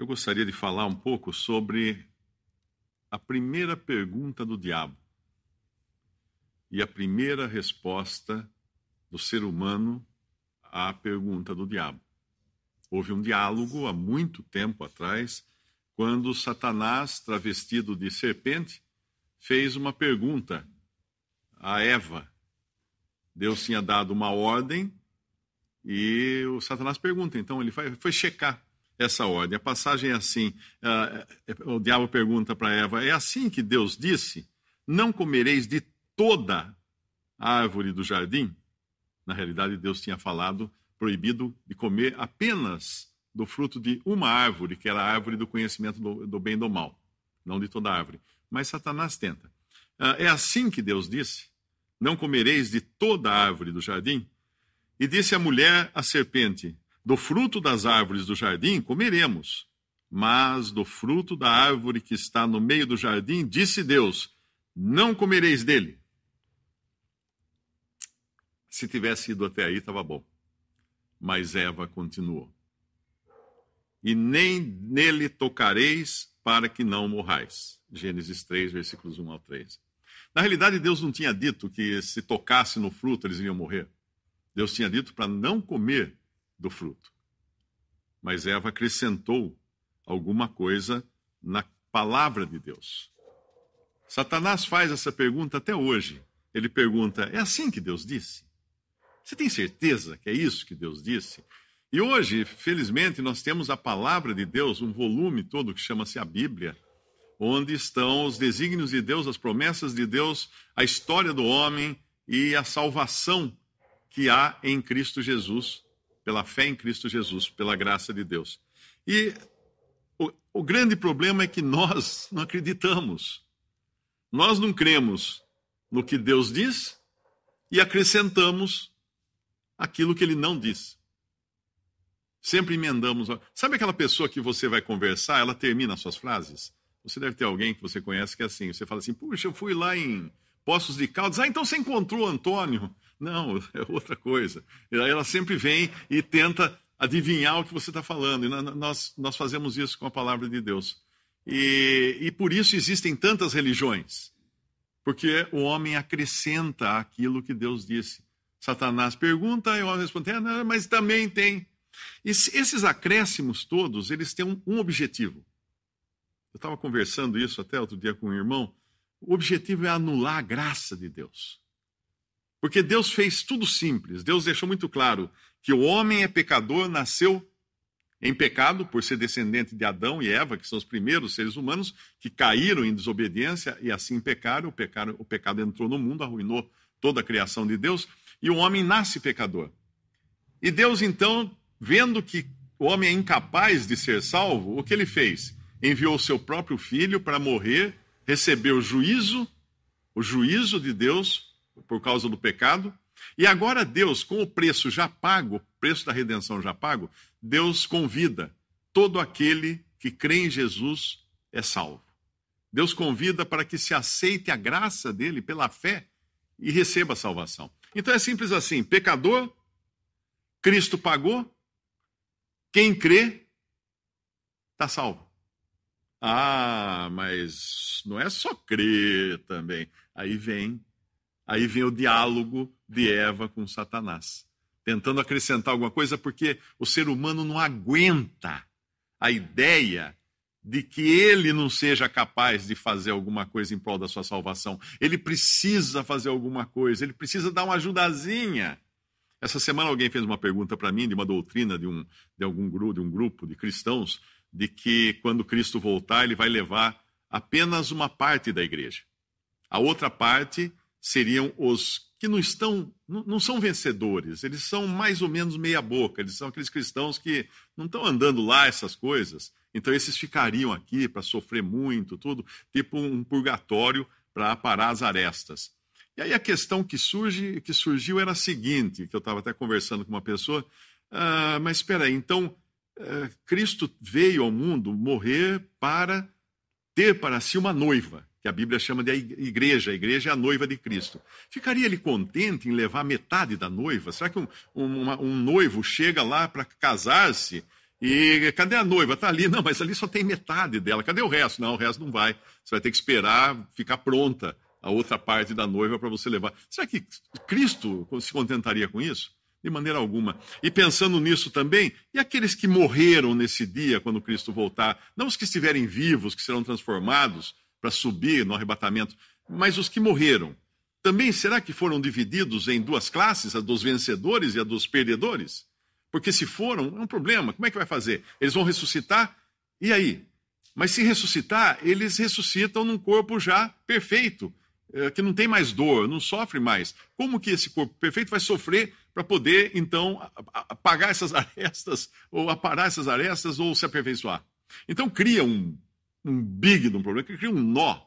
eu gostaria de falar um pouco sobre a primeira pergunta do diabo e a primeira resposta do ser humano à pergunta do diabo. Houve um diálogo há muito tempo atrás, quando Satanás, travestido de serpente, fez uma pergunta a Eva. Deus tinha dado uma ordem e o Satanás pergunta, então ele foi, foi checar essa ordem. A passagem é assim: uh, o diabo pergunta para Eva: é assim que Deus disse? Não comereis de toda a árvore do jardim? Na realidade, Deus tinha falado proibido de comer apenas do fruto de uma árvore, que era a árvore do conhecimento do, do bem e do mal, não de toda a árvore. Mas Satanás tenta. Uh, é assim que Deus disse: Não comereis de toda a árvore do jardim? E disse a mulher à serpente: Do fruto das árvores do jardim comeremos, mas do fruto da árvore que está no meio do jardim, disse Deus: Não comereis dele. Se tivesse ido até aí, estava bom. Mas Eva continuou: E nem nele tocareis para que não morrais. Gênesis 3, versículos 1 ao 3. Na realidade, Deus não tinha dito que se tocasse no fruto eles iam morrer. Deus tinha dito para não comer do fruto. Mas Eva acrescentou alguma coisa na palavra de Deus. Satanás faz essa pergunta até hoje. Ele pergunta: é assim que Deus disse? Você tem certeza que é isso que Deus disse? E hoje, felizmente, nós temos a palavra de Deus, um volume todo que chama-se a Bíblia, onde estão os desígnios de Deus, as promessas de Deus, a história do homem e a salvação que há em Cristo Jesus, pela fé em Cristo Jesus, pela graça de Deus. E o, o grande problema é que nós não acreditamos. Nós não cremos no que Deus diz e acrescentamos aquilo que ele não diz. Sempre emendamos. Sabe aquela pessoa que você vai conversar, ela termina as suas frases? Você deve ter alguém que você conhece que é assim. Você fala assim: puxa, eu fui lá em Poços de Caldas. Ah, então você encontrou Antônio. Não, é outra coisa. Ela sempre vem e tenta adivinhar o que você está falando. E nós, nós fazemos isso com a palavra de Deus. E, e por isso existem tantas religiões. Porque o homem acrescenta aquilo que Deus disse. Satanás pergunta e o homem responde, ah, mas também tem. E esses acréscimos todos, eles têm um, um objetivo. Eu estava conversando isso até outro dia com um irmão. O objetivo é anular a graça de Deus. Porque Deus fez tudo simples. Deus deixou muito claro que o homem é pecador, nasceu em pecado por ser descendente de Adão e Eva, que são os primeiros seres humanos que caíram em desobediência e assim pecaram. O pecado, o pecado entrou no mundo, arruinou toda a criação de Deus e o homem nasce pecador. E Deus, então, vendo que o homem é incapaz de ser salvo, o que ele fez? Enviou o seu próprio filho para morrer, receber o juízo, o juízo de Deus por causa do pecado. E agora Deus, com o preço já pago, o preço da redenção já pago, Deus convida todo aquele que crê em Jesus é salvo. Deus convida para que se aceite a graça dele pela fé e receba a salvação. Então é simples assim: pecador, Cristo pagou, quem crê está salvo. Ah, mas não é só crer também. Aí vem Aí vem o diálogo de Eva com Satanás, tentando acrescentar alguma coisa, porque o ser humano não aguenta a ideia de que ele não seja capaz de fazer alguma coisa em prol da sua salvação. Ele precisa fazer alguma coisa, ele precisa dar uma ajudazinha. Essa semana alguém fez uma pergunta para mim de uma doutrina de um de algum grupo, de um grupo de cristãos, de que quando Cristo voltar, ele vai levar apenas uma parte da igreja. A outra parte seriam os que não estão, não são vencedores, eles são mais ou menos meia boca, eles são aqueles cristãos que não estão andando lá essas coisas, então esses ficariam aqui para sofrer muito, tudo, tipo um purgatório para aparar as arestas. E aí a questão que surge, que surgiu era a seguinte, que eu estava até conversando com uma pessoa, ah, mas espera aí, então ah, Cristo veio ao mundo morrer para ter para si uma noiva que a Bíblia chama de igreja. A igreja é a noiva de Cristo. Ficaria ele contente em levar metade da noiva? Será que um, um, um noivo chega lá para casar-se E cadê a noiva? Está ali. Não, mas ali só tem metade dela. Cadê o resto? Não, o resto não vai. Você vai ter que esperar ficar pronta a outra parte da noiva para você levar. Será que Cristo se contentaria com isso? De maneira alguma. E pensando nisso também, e aqueles que morreram nesse dia, quando Cristo voltar? Não os que estiverem vivos, que serão transformados para subir no arrebatamento, mas os que morreram. Também será que foram divididos em duas classes, a dos vencedores e a dos perdedores? Porque se foram, é um problema. Como é que vai fazer? Eles vão ressuscitar? E aí? Mas se ressuscitar, eles ressuscitam num corpo já perfeito, eh, que não tem mais dor, não sofre mais. Como que esse corpo perfeito vai sofrer para poder, então, apagar essas arestas, ou aparar essas arestas, ou se aperfeiçoar? Então cria um, um big de um problema, cria um nó,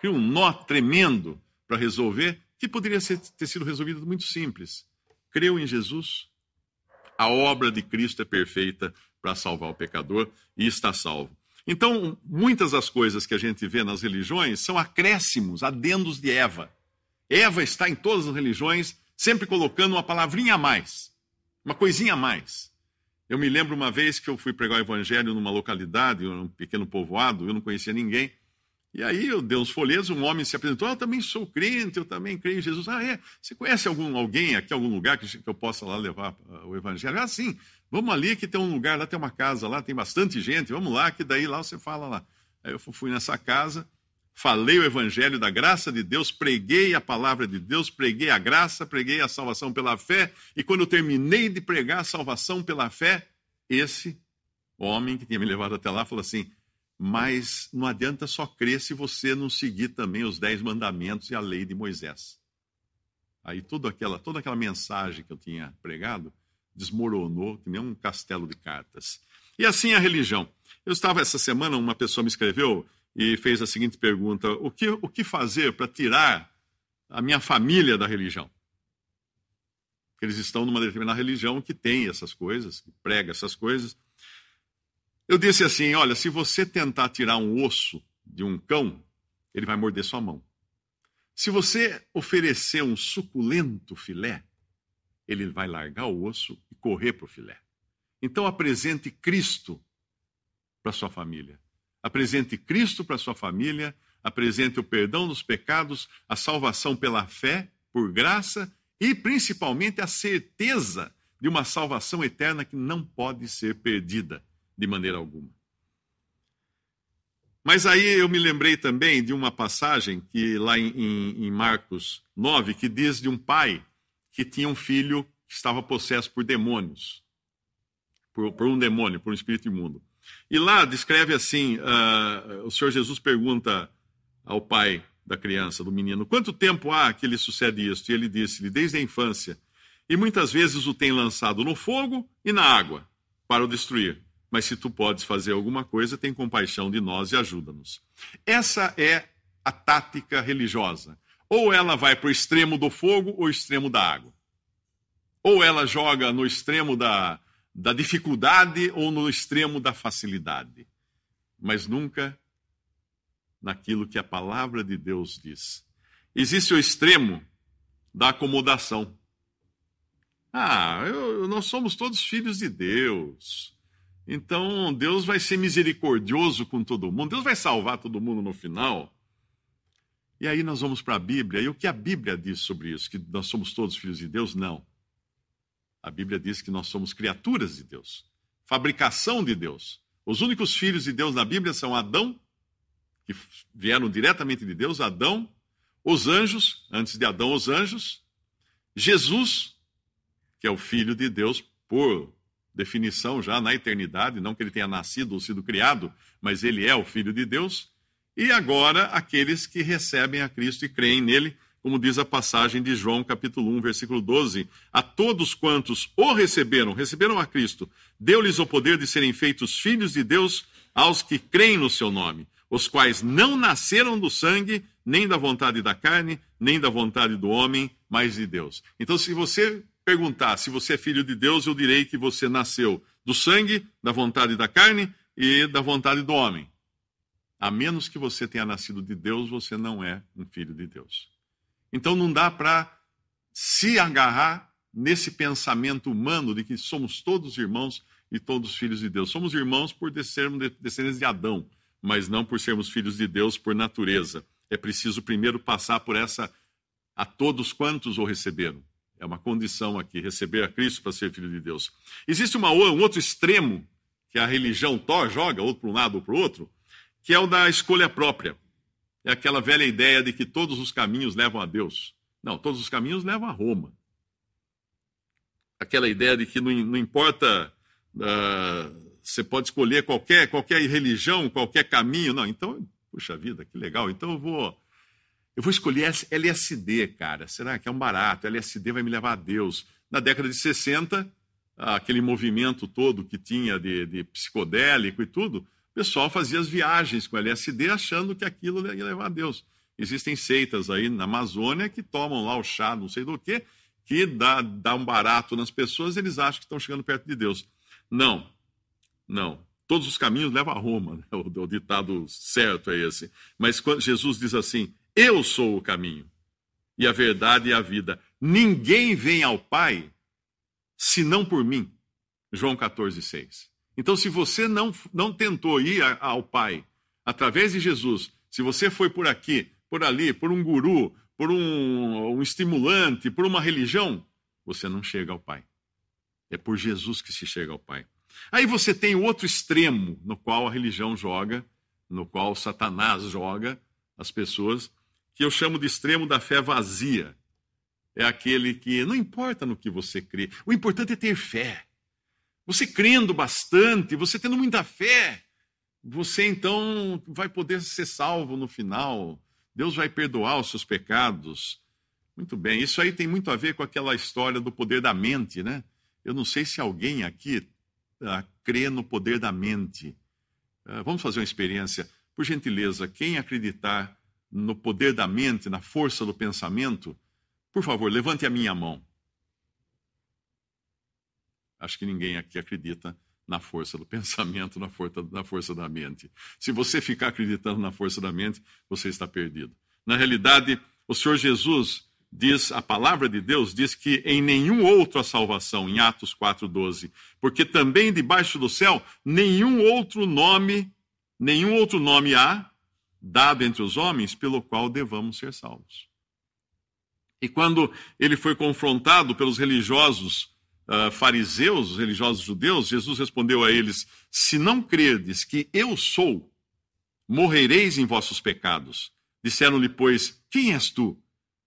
cria um nó tremendo para resolver, que poderia ser, ter sido resolvido muito simples. Creu em Jesus, a obra de Cristo é perfeita para salvar o pecador e está salvo. Então, muitas das coisas que a gente vê nas religiões são acréscimos, adendos de Eva. Eva está em todas as religiões, sempre colocando uma palavrinha a mais, uma coisinha a mais. Eu me lembro uma vez que eu fui pregar o evangelho numa localidade, um pequeno povoado, eu não conhecia ninguém. E aí eu dei uns folhetos, um homem se apresentou, ah, eu também sou crente, eu também creio em Jesus. Ah, é? Você conhece algum, alguém aqui, algum lugar que, que eu possa lá levar uh, o evangelho? Ah, sim, vamos ali que tem um lugar, lá tem uma casa, lá tem bastante gente, vamos lá, que daí lá você fala lá. Aí eu fui nessa casa, falei o evangelho da graça de Deus, preguei a palavra de Deus, preguei a graça, preguei a salvação pela fé, e quando eu terminei de pregar a salvação pela fé, esse homem que tinha me levado até lá falou assim: mas não adianta só crer se você não seguir também os dez mandamentos e a lei de Moisés. Aí toda aquela, toda aquela mensagem que eu tinha pregado desmoronou, que nem um castelo de cartas. E assim a religião. Eu estava essa semana, uma pessoa me escreveu e fez a seguinte pergunta: o que, o que fazer para tirar a minha família da religião? Porque eles estão numa determinada religião que tem essas coisas, que prega essas coisas. Eu disse assim: olha, se você tentar tirar um osso de um cão, ele vai morder sua mão. Se você oferecer um suculento filé, ele vai largar o osso e correr para o filé. Então apresente Cristo para sua família. Apresente Cristo para sua família, apresente o perdão dos pecados, a salvação pela fé, por graça e principalmente a certeza de uma salvação eterna que não pode ser perdida de maneira alguma. Mas aí eu me lembrei também de uma passagem que lá em, em, em Marcos 9, que diz de um pai que tinha um filho que estava possesso por demônios, por, por um demônio, por um espírito imundo. E lá descreve assim: uh, o Senhor Jesus pergunta ao pai da criança, do menino, quanto tempo há que lhe sucede isto? E ele disse-lhe, desde a infância. E muitas vezes o tem lançado no fogo e na água para o destruir mas se tu podes fazer alguma coisa, tem compaixão de nós e ajuda-nos. Essa é a tática religiosa. Ou ela vai para o extremo do fogo ou extremo da água. Ou ela joga no extremo da, da dificuldade ou no extremo da facilidade. Mas nunca naquilo que a palavra de Deus diz. Existe o extremo da acomodação. Ah, eu, nós somos todos filhos de Deus. Então, Deus vai ser misericordioso com todo mundo, Deus vai salvar todo mundo no final. E aí nós vamos para a Bíblia, e o que a Bíblia diz sobre isso? Que nós somos todos filhos de Deus? Não. A Bíblia diz que nós somos criaturas de Deus, fabricação de Deus. Os únicos filhos de Deus na Bíblia são Adão, que vieram diretamente de Deus, Adão, os anjos, antes de Adão, os anjos, Jesus, que é o filho de Deus por definição já na eternidade, não que ele tenha nascido ou sido criado, mas ele é o Filho de Deus. E agora aqueles que recebem a Cristo e creem nele, como diz a passagem de João, capítulo 1, versículo 12: A todos quantos o receberam, receberam a Cristo, deu-lhes o poder de serem feitos filhos de Deus aos que creem no seu nome, os quais não nasceram do sangue, nem da vontade da carne, nem da vontade do homem, mas de Deus. Então, se você perguntar se você é filho de Deus, eu direi que você nasceu do sangue, da vontade da carne e da vontade do homem. A menos que você tenha nascido de Deus, você não é um filho de Deus. Então não dá para se agarrar nesse pensamento humano de que somos todos irmãos e todos filhos de Deus. Somos irmãos por descendentes de Adão, mas não por sermos filhos de Deus por natureza. É preciso primeiro passar por essa a todos quantos o receberam. É uma condição aqui, receber a Cristo para ser filho de Deus. Existe uma, um outro extremo que a religião to, joga, outro para um lado ou para o outro, que é o da escolha própria. É aquela velha ideia de que todos os caminhos levam a Deus. Não, todos os caminhos levam a Roma. Aquela ideia de que não, não importa, uh, você pode escolher qualquer, qualquer religião, qualquer caminho. Não, então, puxa vida, que legal. Então eu vou eu vou escolher LSD, cara. Será que é um barato? LSD vai me levar a Deus. Na década de 60, aquele movimento todo que tinha de, de psicodélico e tudo, pessoal fazia as viagens com LSD achando que aquilo ia levar a Deus. Existem seitas aí na Amazônia que tomam lá o chá, não sei do que, que dá, dá um barato nas pessoas, eles acham que estão chegando perto de Deus. Não, não. Todos os caminhos levam a Roma, né? o, o ditado certo é esse. Mas quando Jesus diz assim: eu sou o caminho e a verdade e a vida. Ninguém vem ao Pai senão por mim. João 14, 6. Então, se você não, não tentou ir ao Pai através de Jesus, se você foi por aqui, por ali, por um guru, por um, um estimulante, por uma religião, você não chega ao Pai. É por Jesus que se chega ao Pai. Aí você tem o outro extremo no qual a religião joga, no qual Satanás joga as pessoas, que eu chamo de extremo da fé vazia. É aquele que não importa no que você crê, o importante é ter fé. Você crendo bastante, você tendo muita fé, você então vai poder ser salvo no final. Deus vai perdoar os seus pecados. Muito bem, isso aí tem muito a ver com aquela história do poder da mente, né? Eu não sei se alguém aqui uh, crê no poder da mente. Uh, vamos fazer uma experiência. Por gentileza, quem acreditar no poder da mente, na força do pensamento, por favor, levante a minha mão. Acho que ninguém aqui acredita na força do pensamento, na força, na força da mente. Se você ficar acreditando na força da mente, você está perdido. Na realidade, o Senhor Jesus diz, a palavra de Deus diz que em nenhum outro há salvação, em Atos 4:12, porque também debaixo do céu nenhum outro nome, nenhum outro nome há dado entre os homens pelo qual devamos ser salvos. E quando ele foi confrontado pelos religiosos uh, fariseus, os religiosos judeus, Jesus respondeu a eles: Se não credes que eu sou, morrereis em vossos pecados. Disseram-lhe, pois, quem és tu?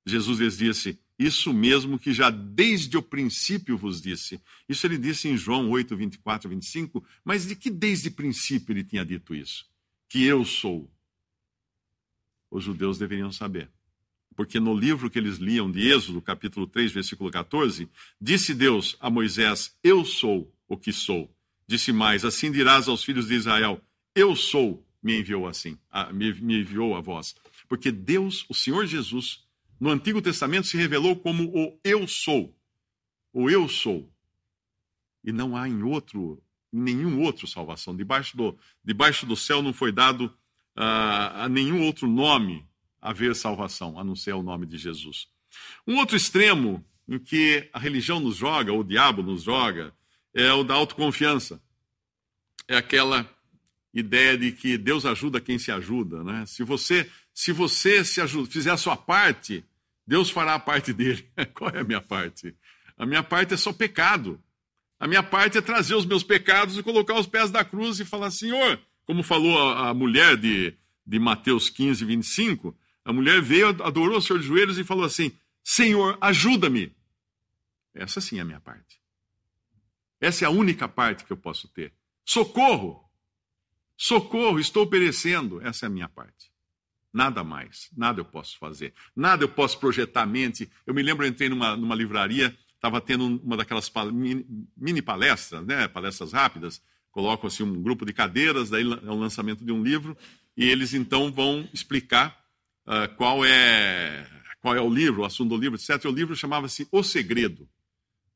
Jesus lhes disse: Isso mesmo que já desde o princípio vos disse. Isso ele disse em João 8, 24 25. Mas de que desde o princípio ele tinha dito isso? Que eu sou os judeus deveriam saber. Porque no livro que eles liam de Êxodo, capítulo 3, versículo 14, disse Deus a Moisés: Eu sou o que sou. Disse mais: Assim dirás aos filhos de Israel: Eu sou, me enviou assim, me, me enviou a vós. Porque Deus, o Senhor Jesus, no Antigo Testamento se revelou como o Eu sou. O Eu sou. E não há em outro, em nenhum outro salvação. Debaixo do, debaixo do céu não foi dado a, a nenhum outro nome haver salvação, a não ser o nome de Jesus. Um outro extremo em que a religião nos joga, ou o diabo nos joga, é o da autoconfiança. É aquela ideia de que Deus ajuda quem se ajuda, né? Se você se você se ajuda, fizer a sua parte, Deus fará a parte dele. Qual é a minha parte? A minha parte é só pecado. A minha parte é trazer os meus pecados e colocar os pés da cruz e falar: Senhor, como falou a, a mulher de, de Mateus 15, 25, a mulher veio, adorou o Senhor de joelhos e falou assim: Senhor, ajuda-me. Essa sim é a minha parte. Essa é a única parte que eu posso ter. Socorro! Socorro, estou perecendo. Essa é a minha parte. Nada mais, nada eu posso fazer. Nada eu posso projetar a mente. Eu me lembro, eu entrei numa, numa livraria, estava tendo uma daquelas mini, palestras, né, palestras rápidas, colocam assim um grupo de cadeiras, daí é o lançamento de um livro, e eles então vão explicar uh, qual é qual é o livro, o assunto do livro, etc. O livro chamava-se O Segredo.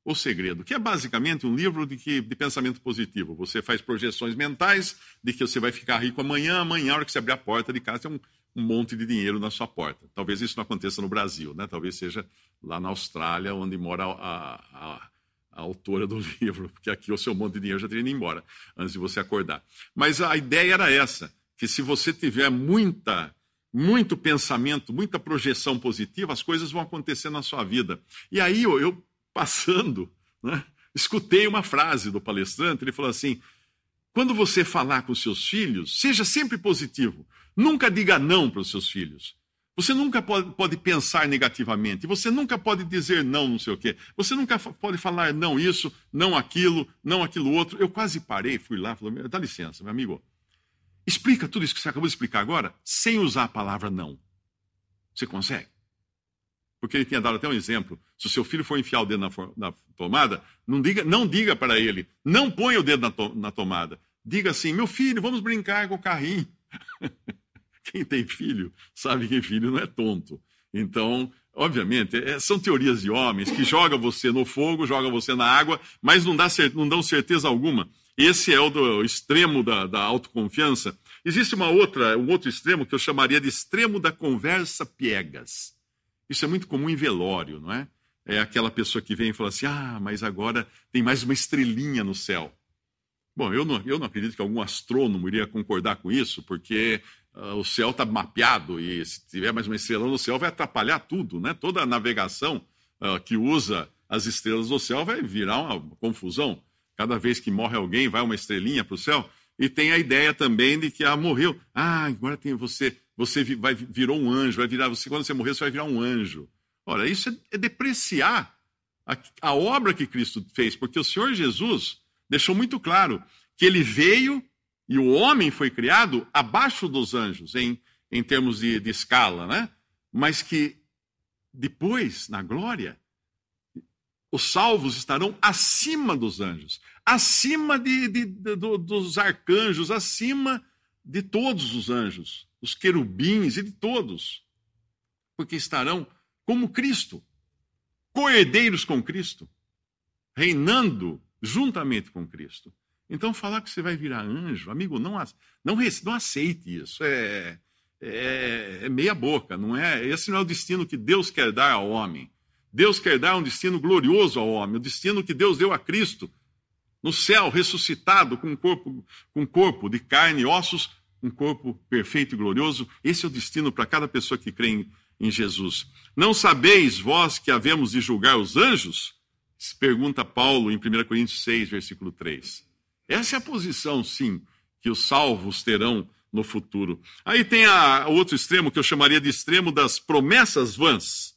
O Segredo, que é basicamente um livro de, que, de pensamento positivo. Você faz projeções mentais de que você vai ficar rico amanhã, amanhã, na hora que você abrir a porta de casa, tem um, um monte de dinheiro na sua porta. Talvez isso não aconteça no Brasil, né? talvez seja lá na Austrália, onde mora a, a, a autora do livro, porque aqui o seu monte de dinheiro já teria ido embora antes de você acordar. Mas a ideia era essa, que se você tiver muita muito pensamento, muita projeção positiva, as coisas vão acontecer na sua vida. E aí eu, passando, né, escutei uma frase do palestrante, ele falou assim: quando você falar com seus filhos, seja sempre positivo. Nunca diga não para os seus filhos. Você nunca pode, pode, pensar negativamente. Você nunca pode dizer não, não sei o quê. Você nunca pode falar não isso, não aquilo, não aquilo outro. Eu quase parei, fui lá, falei, dá licença, meu amigo. Explica tudo isso que você acabou de explicar agora, sem usar a palavra não. Você consegue? Porque ele tinha dado até um exemplo. Se o seu filho for enfiar o dedo na, na tomada, não diga, não diga para ele, não ponha o dedo na, to, na tomada. Diga assim, meu filho, vamos brincar com o carrinho. Quem tem filho sabe que filho não é tonto. Então, obviamente, é, são teorias de homens que jogam você no fogo, jogam você na água, mas não, dá, não dão certeza alguma. Esse é o do extremo da, da autoconfiança. Existe uma outra, um outro extremo que eu chamaria de extremo da conversa piegas. Isso é muito comum em velório, não é? É aquela pessoa que vem e fala assim: ah, mas agora tem mais uma estrelinha no céu. Bom, eu não, eu não acredito que algum astrônomo iria concordar com isso, porque uh, o céu está mapeado e se tiver mais uma estrela no céu vai atrapalhar tudo, né? Toda a navegação uh, que usa as estrelas do céu vai virar uma confusão. Cada vez que morre alguém, vai uma estrelinha para o céu. E tem a ideia também de que, ah, morreu. Ah, agora tem você, você vai, virou um anjo, vai virar, você, quando você morrer, você vai virar um anjo. Ora, isso é, é depreciar a, a obra que Cristo fez, porque o Senhor Jesus deixou muito claro que ele veio e o homem foi criado abaixo dos anjos, em, em termos de, de escala, né? Mas que depois, na glória, os salvos estarão acima dos anjos, acima de, de, de, dos arcanjos, acima de todos os anjos, os querubins e de todos, porque estarão como Cristo, coerdeiros com Cristo, reinando juntamente com Cristo. Então, falar que você vai virar anjo, amigo, não, não, não aceite isso. É, é, é meia boca, não é? Esse não é o destino que Deus quer dar ao homem. Deus quer dar um destino glorioso ao homem, o destino que Deus deu a Cristo no céu, ressuscitado com um corpo, com corpo de carne e ossos, um corpo perfeito e glorioso. Esse é o destino para cada pessoa que crê em, em Jesus. Não sabeis vós que havemos de julgar os anjos? Pergunta Paulo em 1 Coríntios 6, versículo 3. Essa é a posição, sim, que os salvos terão no futuro. Aí tem o outro extremo, que eu chamaria de extremo das promessas vãs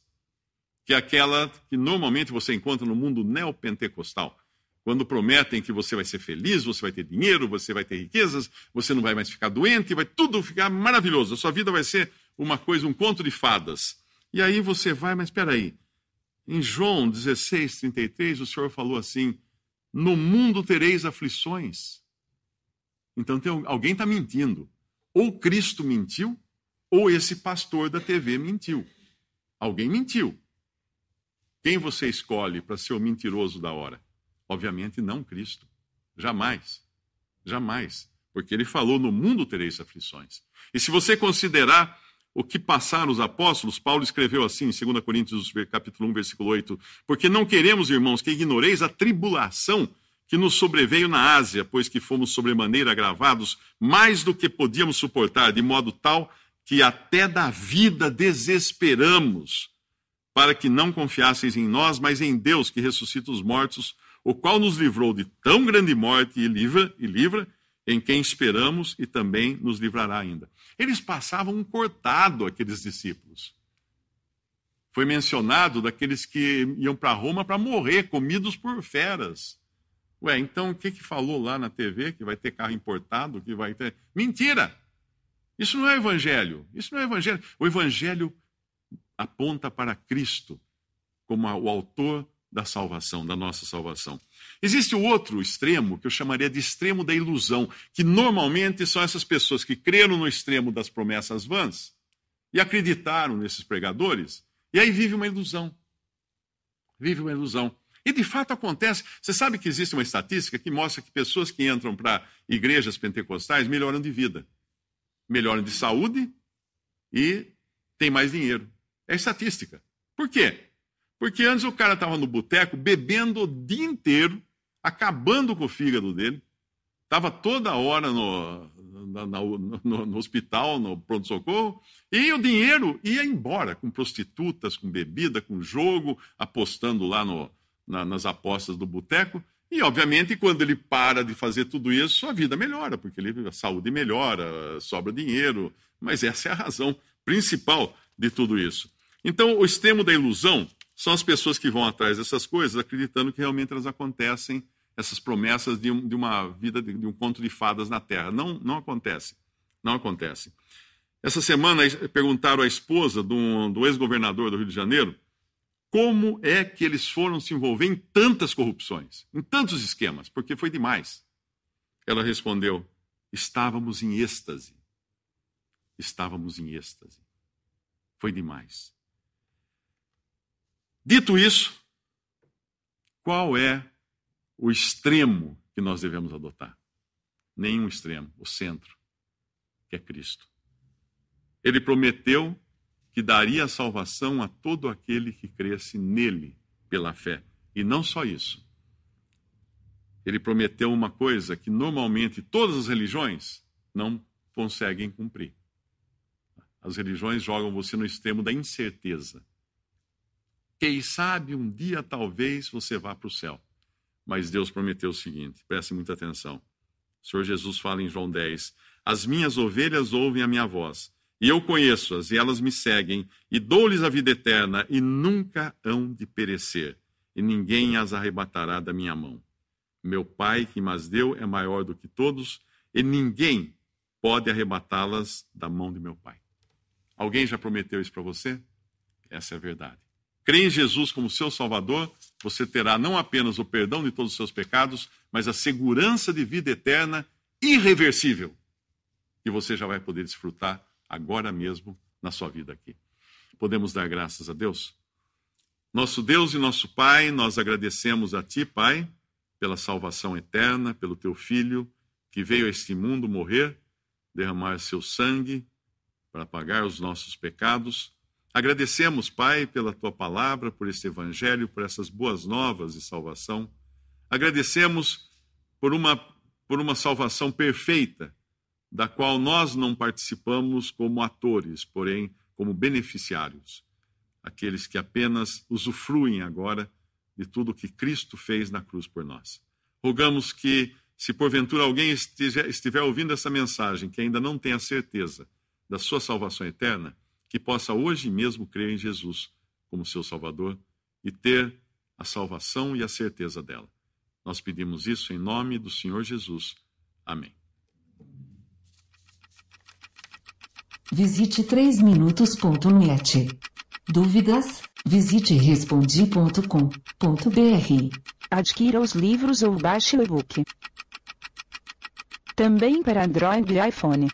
que é aquela que normalmente você encontra no mundo neopentecostal. Quando prometem que você vai ser feliz, você vai ter dinheiro, você vai ter riquezas, você não vai mais ficar doente, vai tudo ficar maravilhoso. A sua vida vai ser uma coisa, um conto de fadas. E aí você vai, mas espera aí. Em João 16, 33, o Senhor falou assim: No mundo tereis aflições. Então tem, alguém está mentindo. Ou Cristo mentiu, ou esse pastor da TV mentiu. Alguém mentiu. Quem você escolhe para ser o mentiroso da hora? Obviamente não Cristo. Jamais. Jamais. Porque ele falou: no mundo tereis aflições. E se você considerar o que passaram os apóstolos, Paulo escreveu assim em 2 Coríntios, capítulo 1, versículo 8: Porque não queremos, irmãos, que ignoreis a tribulação que nos sobreveio na Ásia, pois que fomos sobremaneira agravados mais do que podíamos suportar, de modo tal que até da vida desesperamos para que não confiasseis em nós, mas em Deus que ressuscita os mortos, o qual nos livrou de tão grande morte e livra, e livra em quem esperamos e também nos livrará ainda. Eles passavam um cortado, aqueles discípulos. Foi mencionado daqueles que iam para Roma para morrer, comidos por feras. Ué, então o que, que falou lá na TV? Que vai ter carro importado, que vai ter. Mentira! Isso não é evangelho. Isso não é evangelho. O evangelho aponta para Cristo como o autor da salvação, da nossa salvação. Existe o outro extremo, que eu chamaria de extremo da ilusão, que normalmente são essas pessoas que creram no extremo das promessas vãs e acreditaram nesses pregadores, e aí vive uma ilusão. Vive uma ilusão. E de fato acontece. Você sabe que existe uma estatística que mostra que pessoas que entram para igrejas pentecostais melhoram de vida, melhoram de saúde e têm mais dinheiro. É estatística. Por quê? Porque antes o cara estava no boteco bebendo o dia inteiro, acabando com o fígado dele, estava toda hora no, no, no, no hospital, no pronto-socorro, e o dinheiro ia embora com prostitutas, com bebida, com jogo, apostando lá no, na, nas apostas do boteco. E, obviamente, quando ele para de fazer tudo isso, a vida melhora, porque ele, a saúde melhora, sobra dinheiro. Mas essa é a razão principal de tudo isso. Então, o extremo da ilusão são as pessoas que vão atrás dessas coisas, acreditando que realmente elas acontecem, essas promessas de, um, uma vida, de, de, um conto de fadas na Terra. Não, não acontece. Não acontece. Essa semana perguntaram à esposa do, do ex-governador do Rio de Janeiro como é que eles foram se envolver em tantas corrupções, em tantos esquemas, porque foi demais. Ela respondeu: estávamos em êxtase. Estávamos em êxtase. Foi demais. Dito isso, qual é o extremo que nós devemos adotar? Nenhum extremo, o centro, que é Cristo. Ele prometeu que daria salvação a todo aquele que cresce nele pela fé. E não só isso. Ele prometeu uma coisa que normalmente todas as religiões não conseguem cumprir. As religiões jogam você no extremo da incerteza. Quem sabe um dia talvez você vá para o céu. Mas Deus prometeu o seguinte: preste muita atenção. O Senhor Jesus fala em João 10: As minhas ovelhas ouvem a minha voz e eu conheço-as, e elas me seguem, e dou-lhes a vida eterna, e nunca hão de perecer, e ninguém as arrebatará da minha mão. Meu Pai, que mas deu, é maior do que todos, e ninguém pode arrebatá-las da mão de meu Pai. Alguém já prometeu isso para você? Essa é a verdade. Crê em Jesus como seu Salvador, você terá não apenas o perdão de todos os seus pecados, mas a segurança de vida eterna irreversível, que você já vai poder desfrutar agora mesmo na sua vida aqui. Podemos dar graças a Deus? Nosso Deus e nosso Pai, nós agradecemos a Ti, Pai, pela salvação eterna, pelo Teu Filho, que veio a este mundo morrer, derramar seu sangue para pagar os nossos pecados. Agradecemos, Pai, pela Tua palavra, por este Evangelho, por essas boas novas de salvação. Agradecemos por uma, por uma salvação perfeita da qual nós não participamos como atores, porém como beneficiários, aqueles que apenas usufruem agora de tudo que Cristo fez na cruz por nós. Rogamos que, se porventura alguém estiver, estiver ouvindo essa mensagem que ainda não tem a certeza da sua salvação eterna, que possa hoje mesmo crer em Jesus como seu Salvador e ter a salvação e a certeza dela. Nós pedimos isso em nome do Senhor Jesus. Amém. Visite 3minutos.net. Dúvidas? Visite respondi.com.br. Adquira os livros ou baixe o e-book. Também para Android e iPhone.